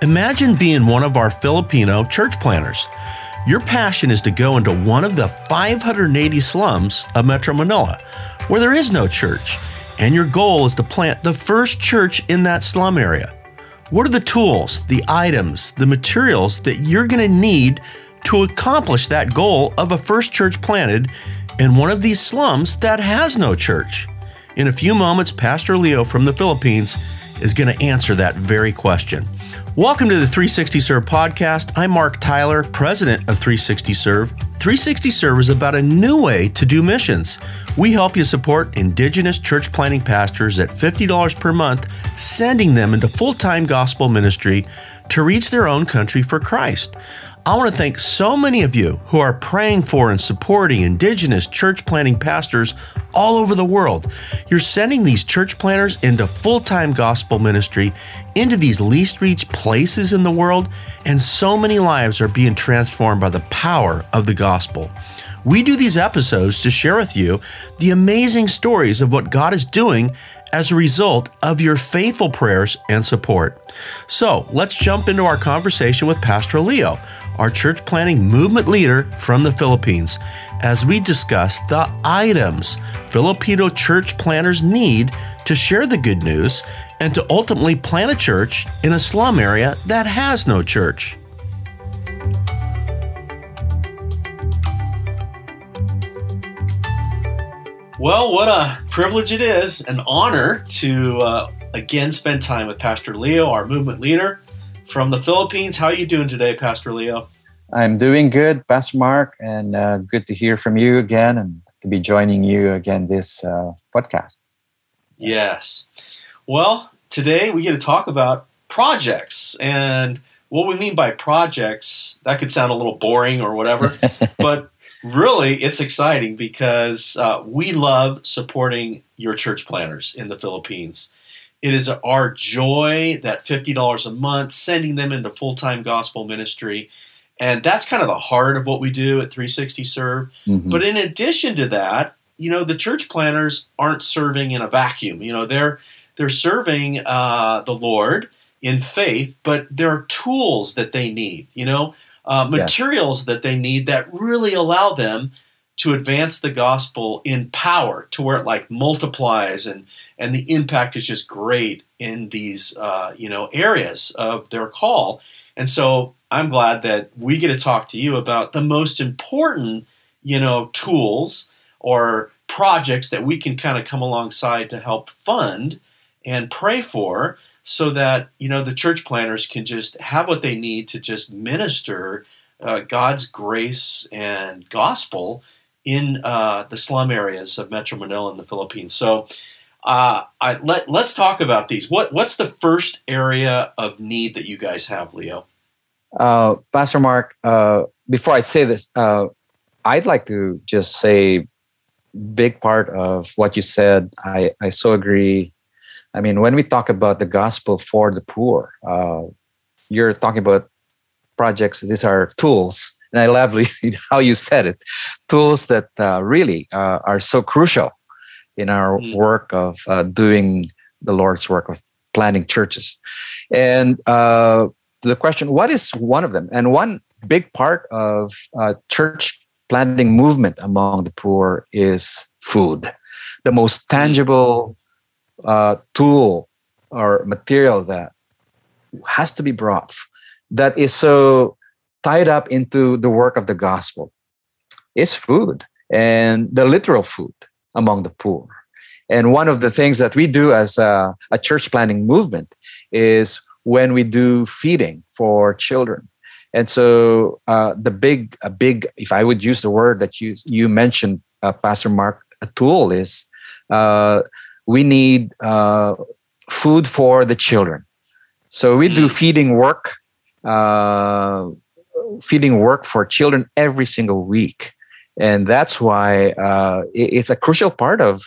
Imagine being one of our Filipino church planners. Your passion is to go into one of the 580 slums of Metro Manila where there is no church, and your goal is to plant the first church in that slum area. What are the tools, the items, the materials that you're going to need to accomplish that goal of a first church planted in one of these slums that has no church? In a few moments, Pastor Leo from the Philippines is going to answer that very question. Welcome to the 360 Serve podcast. I'm Mark Tyler, president of 360 Serve. 360 Serve is about a new way to do missions. We help you support Indigenous church planting pastors at $50 per month, sending them into full time gospel ministry to reach their own country for Christ. I want to thank so many of you who are praying for and supporting Indigenous church planting pastors all over the world. You're sending these church planters into full time gospel ministry into these least reached places in the world, and so many lives are being transformed by the power of the gospel. We do these episodes to share with you the amazing stories of what God is doing as a result of your faithful prayers and support. So let's jump into our conversation with Pastor Leo, our church planting movement leader from the Philippines, as we discuss the items Filipino church planters need to share the good news and to ultimately plant a church in a slum area that has no church. Well, what a privilege it is, an honor to uh, again spend time with Pastor Leo, our movement leader from the Philippines. How are you doing today, Pastor Leo? I'm doing good, Pastor Mark, and uh, good to hear from you again and to be joining you again this uh, podcast. Yes. Well, today we get to talk about projects and what we mean by projects. That could sound a little boring or whatever, but really it's exciting because uh, we love supporting your church planners in the Philippines. It is our joy that $50 a month, sending them into full time gospel ministry. And that's kind of the heart of what we do at 360 Serve. Mm-hmm. But in addition to that, you know, the church planners aren't serving in a vacuum. You know, they're they're serving uh, the Lord in faith, but there are tools that they need. You know, uh, materials yes. that they need that really allow them to advance the gospel in power to where it like multiplies and and the impact is just great in these uh, you know areas of their call. And so i'm glad that we get to talk to you about the most important you know tools or projects that we can kind of come alongside to help fund and pray for so that you know the church planners can just have what they need to just minister uh, God's grace and gospel in uh, the slum areas of Metro Manila in the Philippines. So, uh, I, let let's talk about these. What what's the first area of need that you guys have, Leo? Uh, Pastor Mark, uh, before I say this, uh, I'd like to just say big part of what you said. I I so agree I mean, when we talk about the gospel for the poor, uh, you're talking about projects. These are tools, and I love how you said it. Tools that uh, really uh, are so crucial in our mm. work of uh, doing the Lord's work of planting churches. And uh, the question, what is one of them? And one big part of uh, church planting movement among the poor is food, the most mm. tangible uh, tool or material that has to be brought that is so tied up into the work of the gospel is food and the literal food among the poor. And one of the things that we do as a, a church planting movement is when we do feeding for children. And so uh, the big, a big, if I would use the word that you you mentioned, uh, Pastor Mark, a tool is uh, we need uh, food for the children. So we do mm. feeding work, uh, feeding work for children every single week, and that's why uh, it's a crucial part of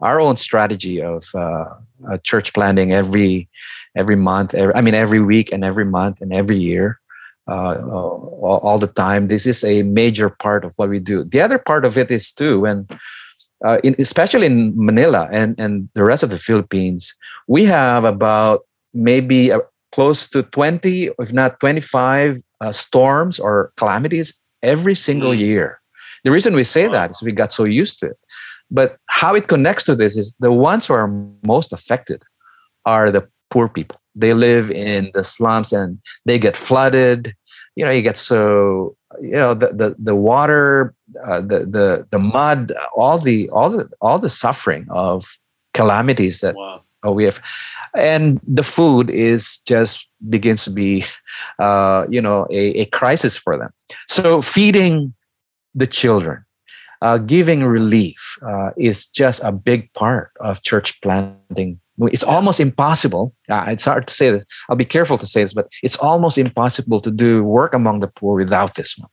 our own strategy of uh, church planting every every month. Every, I mean, every week and every month and every year. Uh, all, all, the time. This is a major part of what we do. The other part of it is too and uh, in, especially in Manila and, and the rest of the Philippines, we have about maybe close to 20, if not 25 uh, storms or calamities every single mm. year. The reason we say wow. that is we got so used to it. But how it connects to this is the ones who are most affected are the poor people. They live in the slums and they get flooded. You know, you get so you know the the, the water, uh, the the the mud, all the all the all the suffering of calamities that wow. We have, and the food is just begins to be, uh, you know, a, a crisis for them. So feeding the children, uh, giving relief uh, is just a big part of church planting. It's almost impossible. Uh, it's hard to say this. I'll be careful to say this, but it's almost impossible to do work among the poor without this one.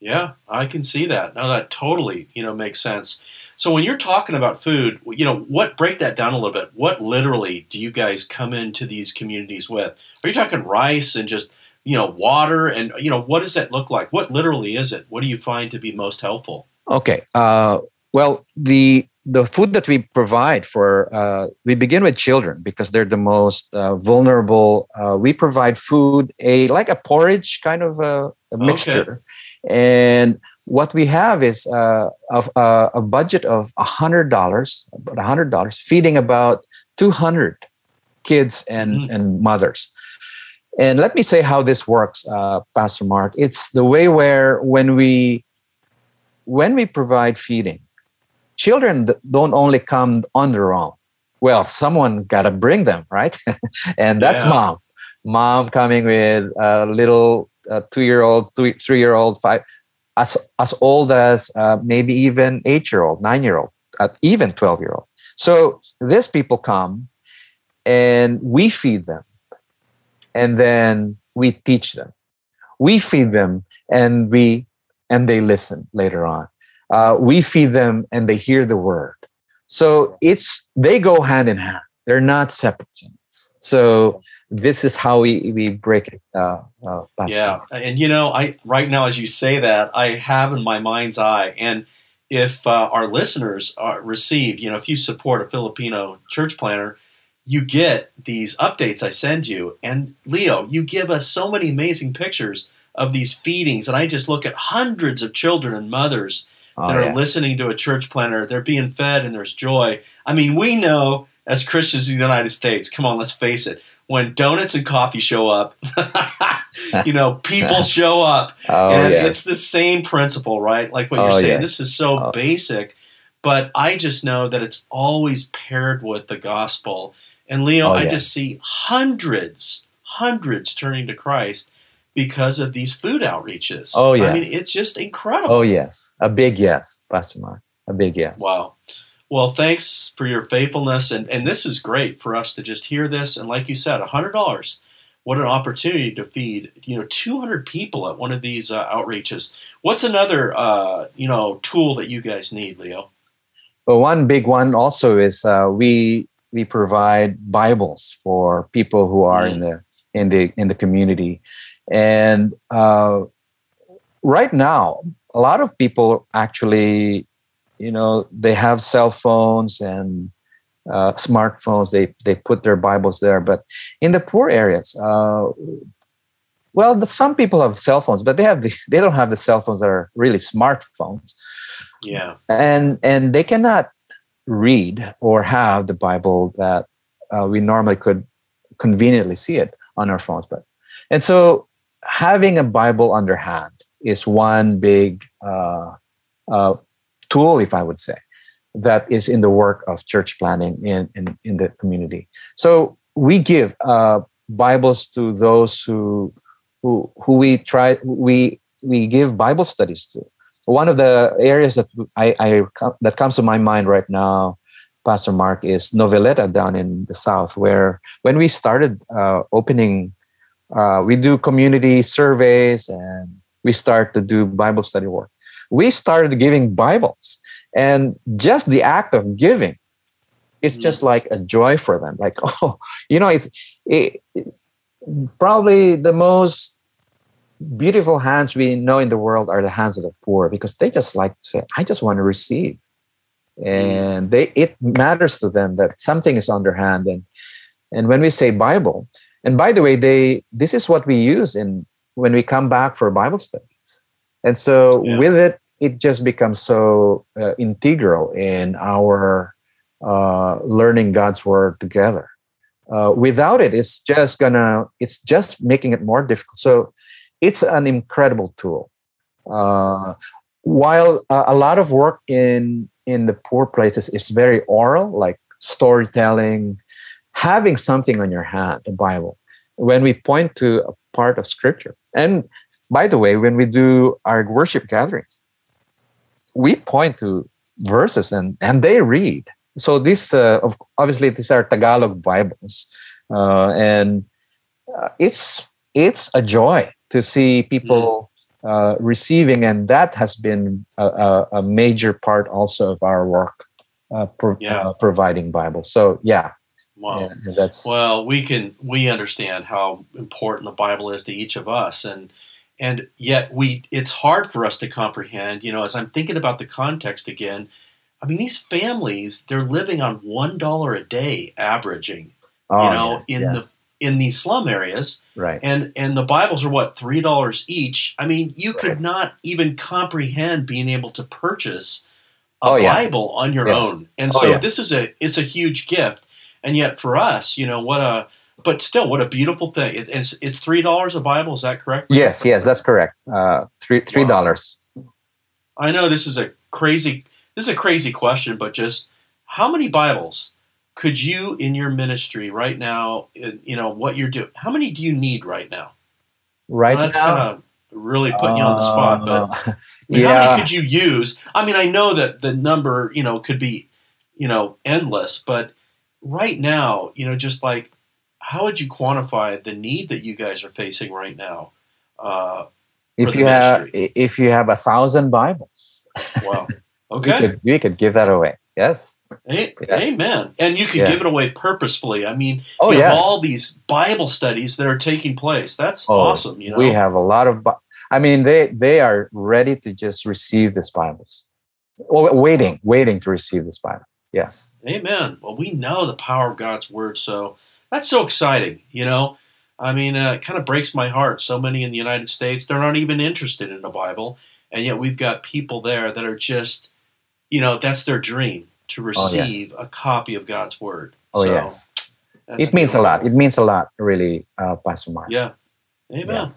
Yeah, I can see that. Now that totally, you know, makes sense. So when you're talking about food, you know, what break that down a little bit. What literally do you guys come into these communities with? Are you talking rice and just you know water and you know what does that look like? What literally is it? What do you find to be most helpful? Okay. Uh, well, the the food that we provide for uh, we begin with children because they're the most uh, vulnerable. Uh, we provide food a like a porridge kind of a, a mixture, okay. and what we have is uh, a, uh, a budget of a hundred dollars, about a hundred dollars, feeding about two hundred kids and mm. and mothers. And let me say how this works, uh, Pastor Mark. It's the way where when we when we provide feeding, children don't only come on their own. Well, someone got to bring them, right? and that's yeah. mom. Mom coming with a little uh, two-year-old, three-year-old, five, as as old as uh, maybe even eight-year-old, nine-year-old, uh, even twelve-year-old. So these people come, and we feed them, and then we teach them. We feed them, and we and they listen later on. Uh, we feed them and they hear the word. So it's they go hand in hand. They're not separate things. So this is how we, we break it. Uh, uh, yeah, and you know, I right now as you say that, I have in my mind's eye, and if uh, our listeners are, receive, you know, if you support a Filipino church planner you get these updates I send you, and Leo, you give us so many amazing pictures of these feedings, and I just look at hundreds of children and mothers oh, that are yeah. listening to a church planner They're being fed, and there's joy. I mean, we know as Christians in the United States. Come on, let's face it. When donuts and coffee show up, you know, people show up, oh, and yeah. it's the same principle, right? Like what you're oh, saying. Yeah. This is so oh. basic, but I just know that it's always paired with the gospel. And Leo, oh, I just see hundreds, hundreds turning to Christ because of these food outreaches. Oh yes. I mean, it's just incredible. Oh yes. A big yes, Pastor Mark. A big yes. Wow. Well, thanks for your faithfulness. And, and this is great for us to just hear this. And like you said, $100, what an opportunity to feed, you know, 200 people at one of these uh, outreaches. What's another, uh, you know, tool that you guys need, Leo? Well, one big one also is uh, we we provide Bibles for people who are mm. in the in the in the community. And uh, right now, a lot of people actually, you know, they have cell phones and uh, smartphones. They they put their Bibles there, but in the poor areas, uh, well, the, some people have cell phones, but they have the, they don't have the cell phones that are really smartphones. Yeah, and and they cannot read or have the Bible that uh, we normally could conveniently see it on our phones. But and so having a Bible underhand is one big uh, uh, tool, if I would say, that is in the work of church planning in, in, in the community. So we give uh, Bibles to those who who who we try we we give Bible studies to. One of the areas that I, I that comes to my mind right now, Pastor Mark, is Noveleta down in the south, where when we started uh, opening uh, we do community surveys and we start to do Bible study work. We started giving Bibles, and just the act of giving, it's just mm. like a joy for them. Like, oh, you know, it's it, it, probably the most beautiful hands we know in the world are the hands of the poor because they just like to say, I just want to receive. Mm. And they it matters to them that something is on their hand. And and when we say Bible, and by the way, they this is what we use in when we come back for Bible studies. And so yeah. with it, it just becomes so uh, integral in our uh, learning God's word together. Uh, without it, it's just gonna it's just making it more difficult. So it's an incredible tool. Uh, while a lot of work in in the poor places is very oral, like storytelling, having something on your hand, the Bible, when we point to a part of Scripture. And by the way, when we do our worship gatherings, we point to verses and, and they read. So this, uh, obviously, these are Tagalog Bibles, uh, and uh, it's it's a joy to see people mm. receiving, and that has been a, a, major part also of our work, uh, pro- yeah. Uh, providing Bibles. So yeah, Wow. Yeah, that's well, we can we understand how important the Bible is to each of us, and and yet we it's hard for us to comprehend. You know, as I'm thinking about the context again, I mean these families they're living on one dollar a day, averaging. Oh, you know, yes, in yes. the in these slum areas, right? And and the Bibles are what three dollars each. I mean, you right. could not even comprehend being able to purchase a oh, Bible yeah. on your yeah. own, and oh, so yeah. this is a it's a huge gift and yet for us, you know, what a but still, what a beautiful thing! It, it's it's three dollars a Bible. Is that correct? Yes, yes, that's correct. Uh, three three dollars. Wow. I know this is a crazy this is a crazy question, but just how many Bibles could you in your ministry right now? You know what you're doing. How many do you need right now? Right well, that's now, kind of really putting you on the spot, but uh, yeah. how many could you use? I mean, I know that the number you know could be you know endless, but right now, you know, just like how would you quantify the need that you guys are facing right now? Uh, if you have if you have a thousand Bibles, wow, okay, we could, we could give that away. Yes. yes. Amen. And you can yeah. give it away purposefully. I mean, oh, you have all these Bible studies that are taking place. That's oh, awesome. You know? We have a lot of. I mean, they they are ready to just receive these Bibles, waiting, waiting to receive this Bible. Yes. Amen. Well, we know the power of God's word, so that's so exciting. You know, I mean, uh, it kind of breaks my heart. So many in the United States, they're not even interested in the Bible, and yet we've got people there that are just, you know, that's their dream to receive oh, yes. a copy of God's word. Oh so, yes. It means a lot. It means a lot, really, uh, Pastor Mark. Yeah. Amen. Yeah.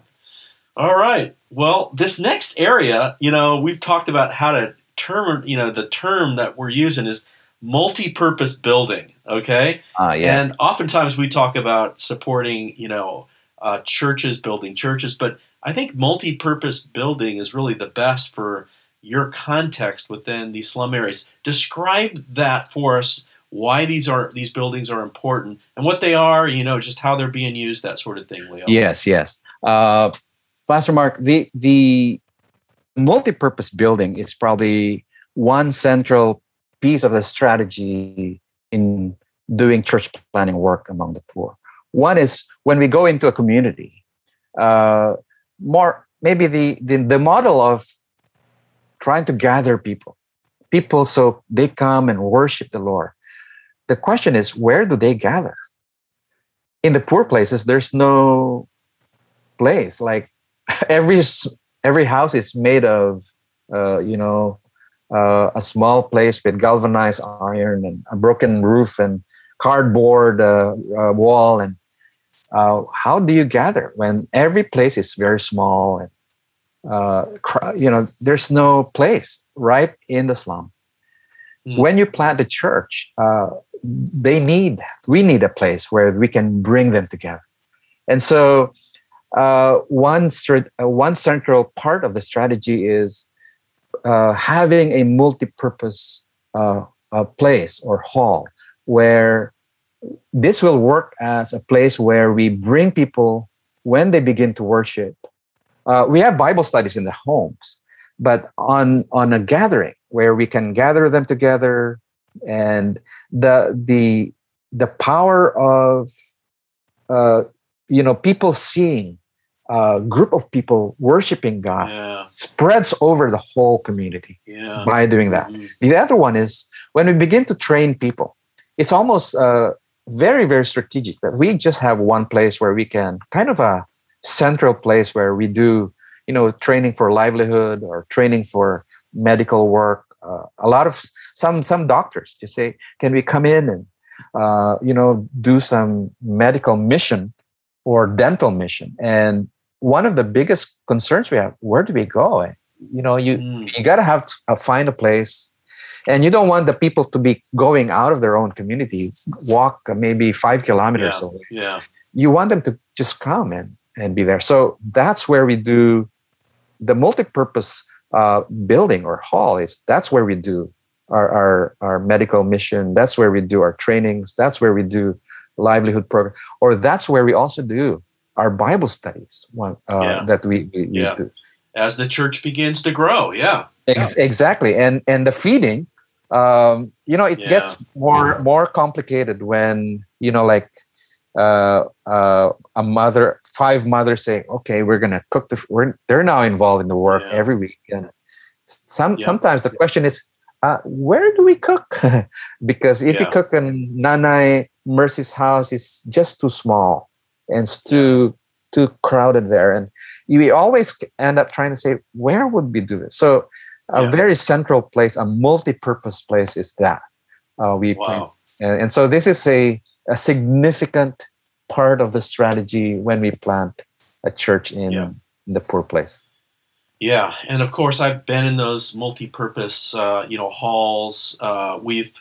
All right. Well, this next area, you know, we've talked about how to term, you know, the term that we're using is multi-purpose building. Okay, uh, yes. and oftentimes we talk about supporting, you know, uh, churches building churches, but I think multi-purpose building is really the best for your context within these slum areas. Describe that for us. Why these are these buildings are important and what they are. You know, just how they're being used, that sort of thing. Leo. Yes, yes. Uh, Pastor Mark, the the multi-purpose building is probably one central piece of the strategy in doing church planning work among the poor. One is when we go into a community, uh, more maybe the, the the model of trying to gather people, people so they come and worship the Lord. The question is, where do they gather? In the poor places, there's no place. Like every every house is made of, uh, you know, uh, a small place with galvanized iron and a broken roof and cardboard uh, uh, wall. And uh, how do you gather when every place is very small and uh, you know there's no place right in the slum? Mm. when you plant a church uh, they need we need a place where we can bring them together. And so one, one central part of the strategy is uh, having a multi-purpose uh, uh, place or hall where this will work as a place where we bring people when they begin to worship. Uh, we have Bible studies in the homes, but on on a gathering where we can gather them together, and the the the power of uh, you know people seeing a group of people worshiping God yeah. spreads over the whole community yeah. by doing that. Mm-hmm. The other one is when we begin to train people, it's almost uh, very very strategic that we just have one place where we can kind of a central place where we do you know training for livelihood or training for medical work uh, a lot of some some doctors just say can we come in and uh, you know do some medical mission or dental mission and one of the biggest concerns we have where do we go? You know you mm. you got to have to uh, find a place. And you don't want the people to be going out of their own community walk maybe five kilometers yeah. away. yeah. You want them to just come and and be there. So that's where we do the multi-purpose uh, building or hall is that's where we do our, our our medical mission. That's where we do our trainings. That's where we do livelihood program. Or that's where we also do our bible studies one uh, yeah. that we, we, yeah. do as the church begins to grow yeah Ex- exactly and and the feeding um, you know it Yeah. gets more more complicated when you know like uh, uh, a mother five mothers say okay we're gonna cook the we're, they're now involved in the work Yeah. every week and some Yeah. sometimes the question is uh, where do we cook because if you cook in nanay mercy's house it's just too small and it's too too crowded there and we always end up trying to say where would we do this so a Yeah. very central place a multi-purpose place is that uh, we plan wow and, and so this is a, a significant part of the strategy when we plant a church in, Yeah. in the poor place Yeah, and of course I've been in those multi-purpose, uh, you know, halls. Uh, we've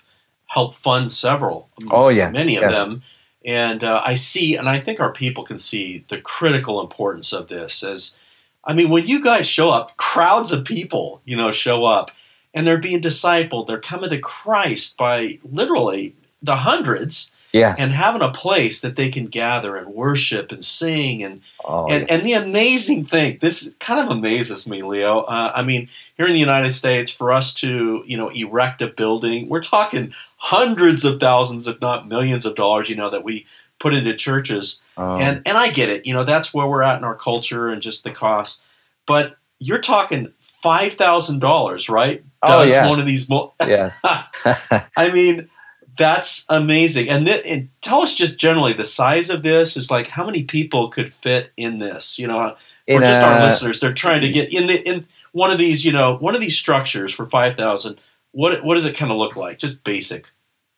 helped fund several. Oh, yes, many of yes. them, and uh, I see, and I think our people can see the critical importance of this. As I mean, when you guys show up, crowds of people, you know, show up, and they're being discipled. They're coming to Christ by literally the hundreds, yes and having a place that they can gather and worship and sing and oh, and, yes. and the amazing thing, this kind of amazes me, Leo. Uh, I mean, here in the United States, for us to you know erect a building, we're talking hundreds of thousands, if not millions of dollars. You know that we put into churches, Um, and and I get it. You know that's where we're at in our culture and just the cost. But you're talking five thousand dollars, right? Oh, Does yes. one of these? Mo- yes I mean, that's amazing. And, th- and tell us just generally the size of this is like how many people could fit in this? You know, for In just our listeners, they're trying to get in the in one of these. You know, one of these structures for five thousand. What what does it kind of look like? Just basic.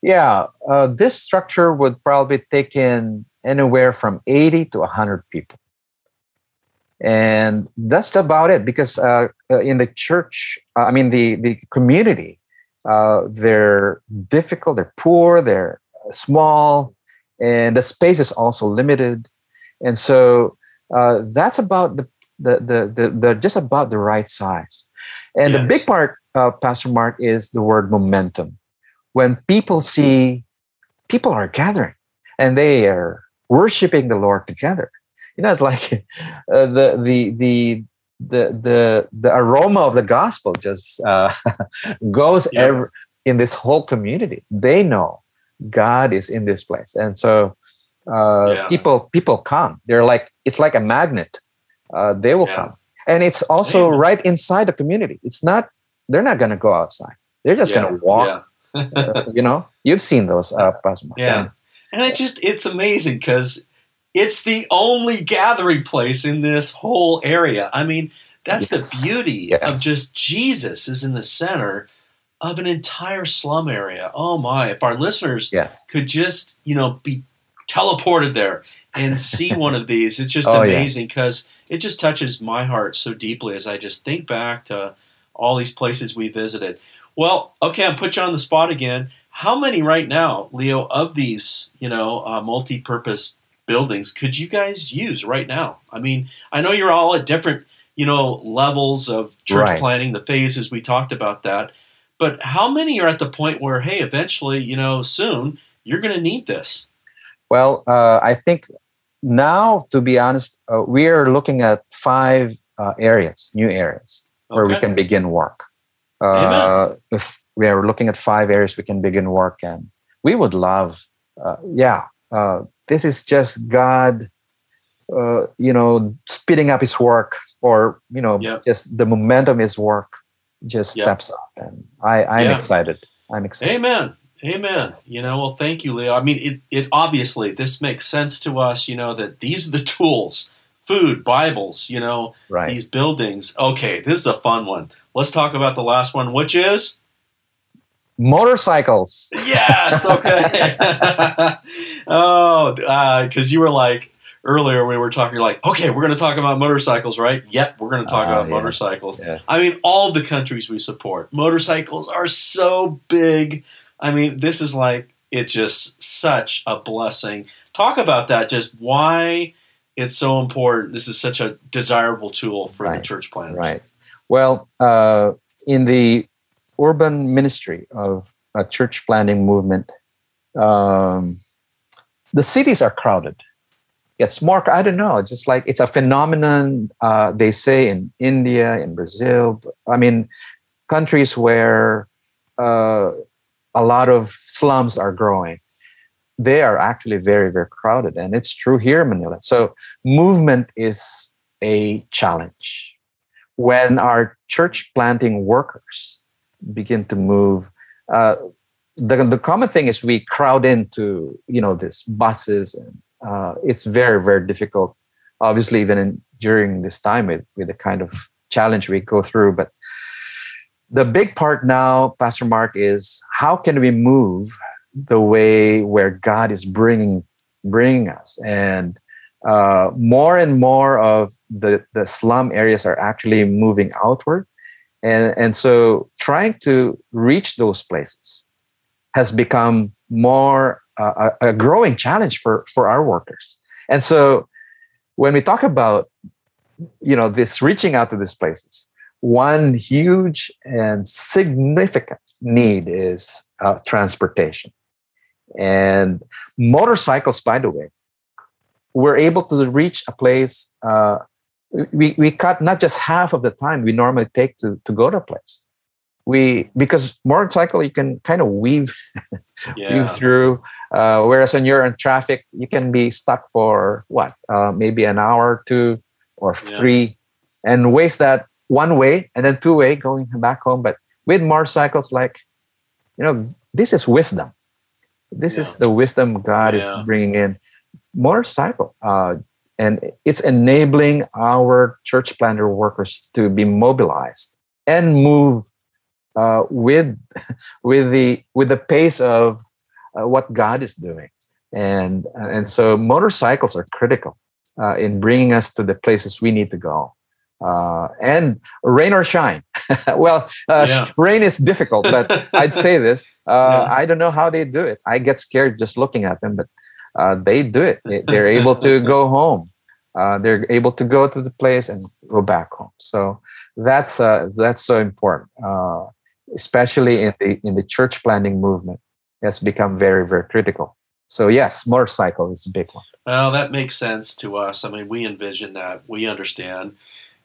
yeah uh, this structure would probably take in anywhere from 80 to 100 people and that's about it because uh, uh, in the church uh, i mean the the community uh, they're difficult they're poor they're small and the space is also limited. And so uh, that's about the the, the the the just about the right size. And the big part uh, pastor mark is the word momentum. When people see people are gathering and they are worshiping the lord together. You know it's like uh, the the the the the the aroma of the gospel just uh, goes Yeah. ever in this whole community. They know god is in this place. And so uh, Yeah. people people come. They're like it's like a magnet. Uh, they will Yeah. come. And it's also Amen. right inside the community. It's not they're not going to go outside. They're just Yeah, going to walk uh, you know? You've seen those uh, Yeah. And it just it's amazing because it's the only gathering place in this whole area. I mean, that's Yes. the beauty Yes. of just Jesus is in the center of an entire slum area. Oh my, if our listeners yes could just, you know, be teleported there and see one of these, it's just Oh, amazing because it just touches my heart so deeply as I just think back to all these places we visited. Well, okay, I'll put you on the spot again. How many right now, Leo, of these, you know, uh, multi-purpose buildings could you guys use right now? I mean, I know you're all at different, you know, levels of church Right. planning, the phases we talked about that. But how many are at the point where, hey, eventually, you know, soon you're going to need this? Well, uh, I think now, to be honest, uh, we are looking at five uh, areas, new areas, where we can begin work. Uh, we are looking at five areas we can begin work, and we would love, uh, yeah, uh, this is just God, uh, you know, speeding up His work, or you know, Yep. just the momentum His work just Yep. steps up, and I, I'm Yeah. excited. I'm excited. Amen. Amen. You know, well, thank you, Leo. I mean, it, it obviously this makes sense to us. You know that these are the tools: food, Bibles. You know, right. these buildings. Okay, this is a fun one. Let's talk about the last one, which is motorcycles. Yes. Okay. oh, because uh, you were like earlier we were talking like, okay, we're going to talk about motorcycles, right? Yep, we're going to talk uh, about yeah. motorcycles. Yes. I mean, all the countries we support, motorcycles are so big. I mean, this is like it's just such a blessing. Talk about that. Just why it's so important. This is such a desirable tool for right. the church planners. Right. Well, uh, in the urban ministry of a church planting movement, um, the cities are crowded. It's more, I don't know, just like it's a phenomenon, uh, they say in India, in Brazil. I mean, countries where uh, a lot of slums are growing, they are actually very, very crowded. And it's true here in Manila. So, movement is a challenge. When our church planting workers begin to move, uh, the, the common thing is we crowd into you know these buses and uh, it's very very difficult obviously even in, during this time with, with the kind of challenge we go through but the big part now pastor mark is how can we move the way where god is bringing bringing us? And uh, more and more of the, the slum areas are actually moving outward and, and so trying to reach those places has become more a, a growing challenge for, for our workers. And so when we talk about you know this reaching out to these places, one huge and significant need is uh, transportation. And motorcycles, by the way, we're able to reach a place uh, we, we cut not just half of the time we normally take to, to go to a place. We because motorcycle you can kind of weave yeah. weave through, uh, whereas when you're in traffic you can be stuck for what uh, maybe an hour two or yeah. three, and waste that one way and then two way going back home. But with motorcycles, like you know, this is wisdom. This yeah. is the wisdom God is bringing in. Motorcycle, uh, and it's enabling our church planter workers to be mobilized and move uh, with with the with the pace of uh, what God is doing, and and so motorcycles are critical uh, in bringing us to the places we need to go. Uh, and rain or shine. well, uh, yeah. rain is difficult, but I'd say this. Uh, yeah. I don't know how they do it. I get scared just looking at them, but uh, they do it. They, are able to go home. Uh, they're able to go to the place and go back home. So that's uh, that's so important, uh, especially in the in the church planting movement. Has become very very critical. So yes, motorcycle is a big one. Well, that makes sense to us. I mean, we envision that. We understand.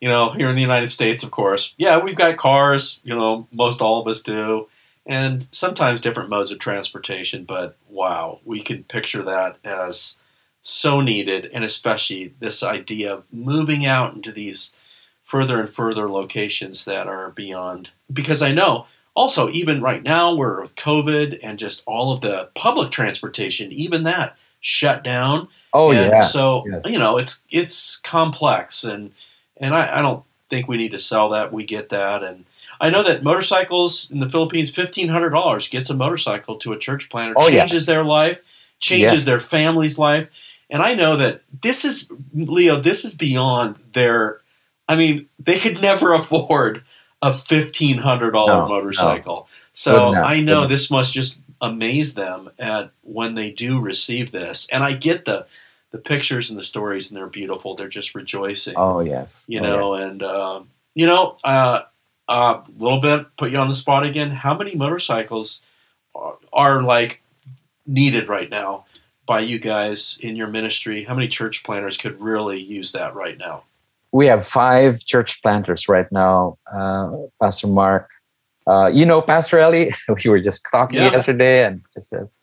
You know, here in the United States, of course, yeah, we've got cars. You know, most all of us do and sometimes different modes of transportation. But wow, we can picture that as so needed, and especially this idea of moving out into these further and further locations that are beyond. Because I know also, even right now, we're with COVID and just all of the public transportation, even that shut down. Oh and yeah. So yes. you know, it's it's complex, and and I, I don't think we need to sell that. We get that, and I know that motorcycles in the Philippines, fifteen hundred dollars gets a motorcycle to a church planter, oh, changes yes. their life, changes yes. their family's life, and I know that this is Leo. This is beyond their. I mean, they could never afford a fifteen hundred dollar no, motorcycle. No. So I know this must just amaze them at when they do receive this. And I get the the pictures and the stories, and they're beautiful. They're just rejoicing. Oh yes, you oh, know, yeah. and uh, you know, a uh, little bit put you on the spot again. How many motorcycles are, are like needed right now? by you guys in your ministry? How many church planters could really use that right now? We have five church planters right now, uh, Pastor Mark. Uh, you know, Pastor Ellie, we were just talking yeah. yesterday, and just says,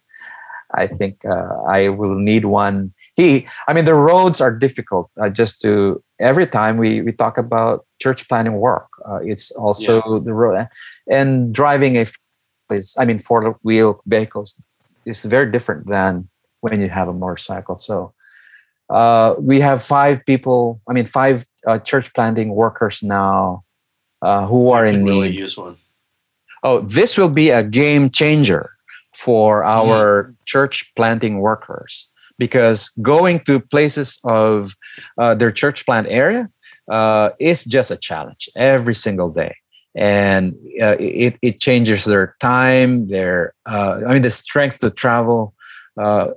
I think uh, I will need one. He, I mean, the roads are difficult. Uh, just to every time we we talk about church planting work, uh, it's also yeah. the road and driving a is, I mean, four wheel vehicles is very different than when you have a motorcycle. So uh, we have five people, I mean, five uh, church planting workers now uh, who are in really need. use one. Oh, this will be a game changer for our mm. church planting workers because going to places of uh, their church plant area uh, is just a challenge every single day. And uh, it, it changes their time their uh, i mean the strength to travel uh,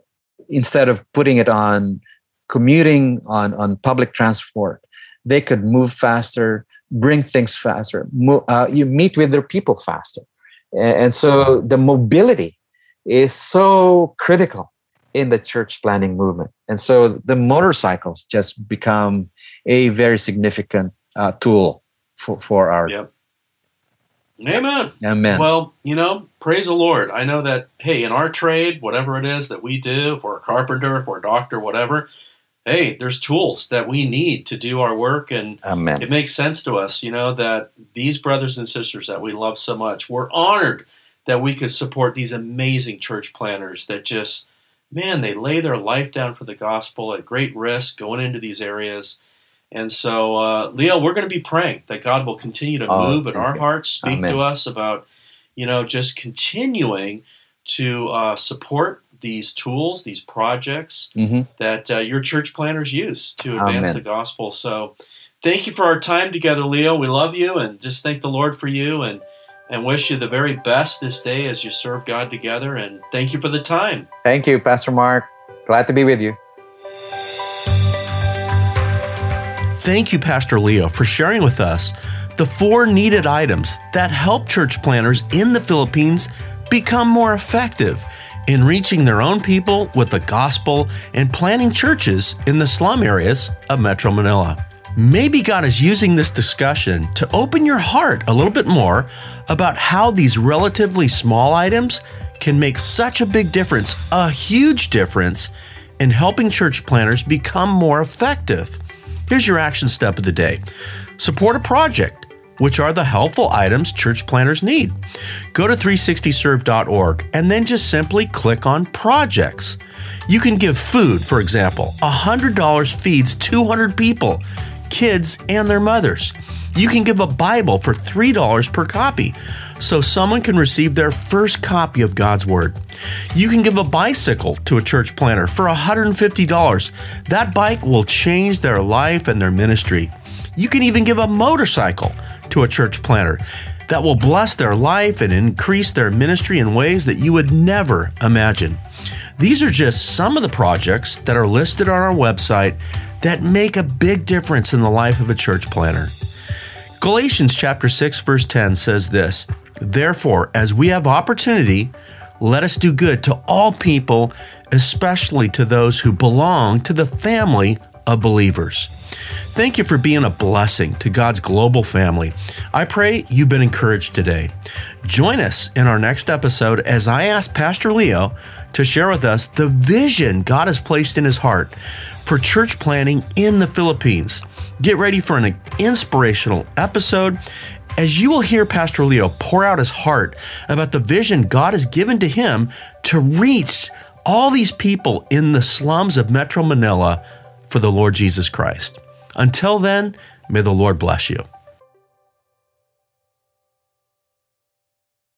instead of putting it on commuting on on public transport they could move faster bring things faster uh, you meet with their people faster. And so the mobility is so critical in the church planting movement and so the motorcycles just become a very significant uh, tool for, for our yep. Amen. Amen. Well, you know, praise the Lord. I know that, hey, in our trade, whatever it is that we do, if we're a carpenter, if we're a doctor, whatever, hey, there's tools that we need to do our work. And Amen. it makes sense to us, you know, that these brothers and sisters that we love so much, we're honored that we could support these amazing church planners that just, man, they lay their life down for the gospel at great risk going into these areas. And so, uh, Leo, we're going to be praying that God will continue to oh, move in our you. hearts, speak Amen. to us about, you know, just continuing to uh, support these tools, these projects mm-hmm. that uh, your church planners use to advance Amen. the gospel. So, thank you for our time together, Leo. We love you, and just thank the Lord for you, and and wish you the very best this day as you serve God together. And thank you for the time. Thank you, Pastor Mark. Glad to be with you. Thank you, Pastor Leo, for sharing with us the four needed items that help church planners in the Philippines become more effective in reaching their own people with the gospel and planting churches in the slum areas of Metro Manila. Maybe God is using this discussion to open your heart a little bit more about how these relatively small items can make such a big difference, a huge difference, in helping church planners become more effective. Here's your action step of the day support a project, which are the helpful items church planners need. Go to 360serve.org and then just simply click on projects. You can give food, for example. $100 feeds 200 people, kids and their mothers. You can give a Bible for $3 per copy so someone can receive their first copy of God's Word. You can give a bicycle to a church planter for $150. That bike will change their life and their ministry. You can even give a motorcycle to a church planter that will bless their life and increase their ministry in ways that you would never imagine. These are just some of the projects that are listed on our website that make a big difference in the life of a church planner. Galatians chapter 6 verse 10 says this, Therefore, as we have opportunity, let us do good to all people, especially to those who belong to the family of believers. Thank you for being a blessing to God's global family. I pray you've been encouraged today. Join us in our next episode as I ask Pastor Leo to share with us the vision God has placed in his heart for church planning in the Philippines. Get ready for an inspirational episode as you will hear Pastor Leo pour out his heart about the vision God has given to him to reach all these people in the slums of Metro Manila for the Lord Jesus Christ. Until then, may the Lord bless you.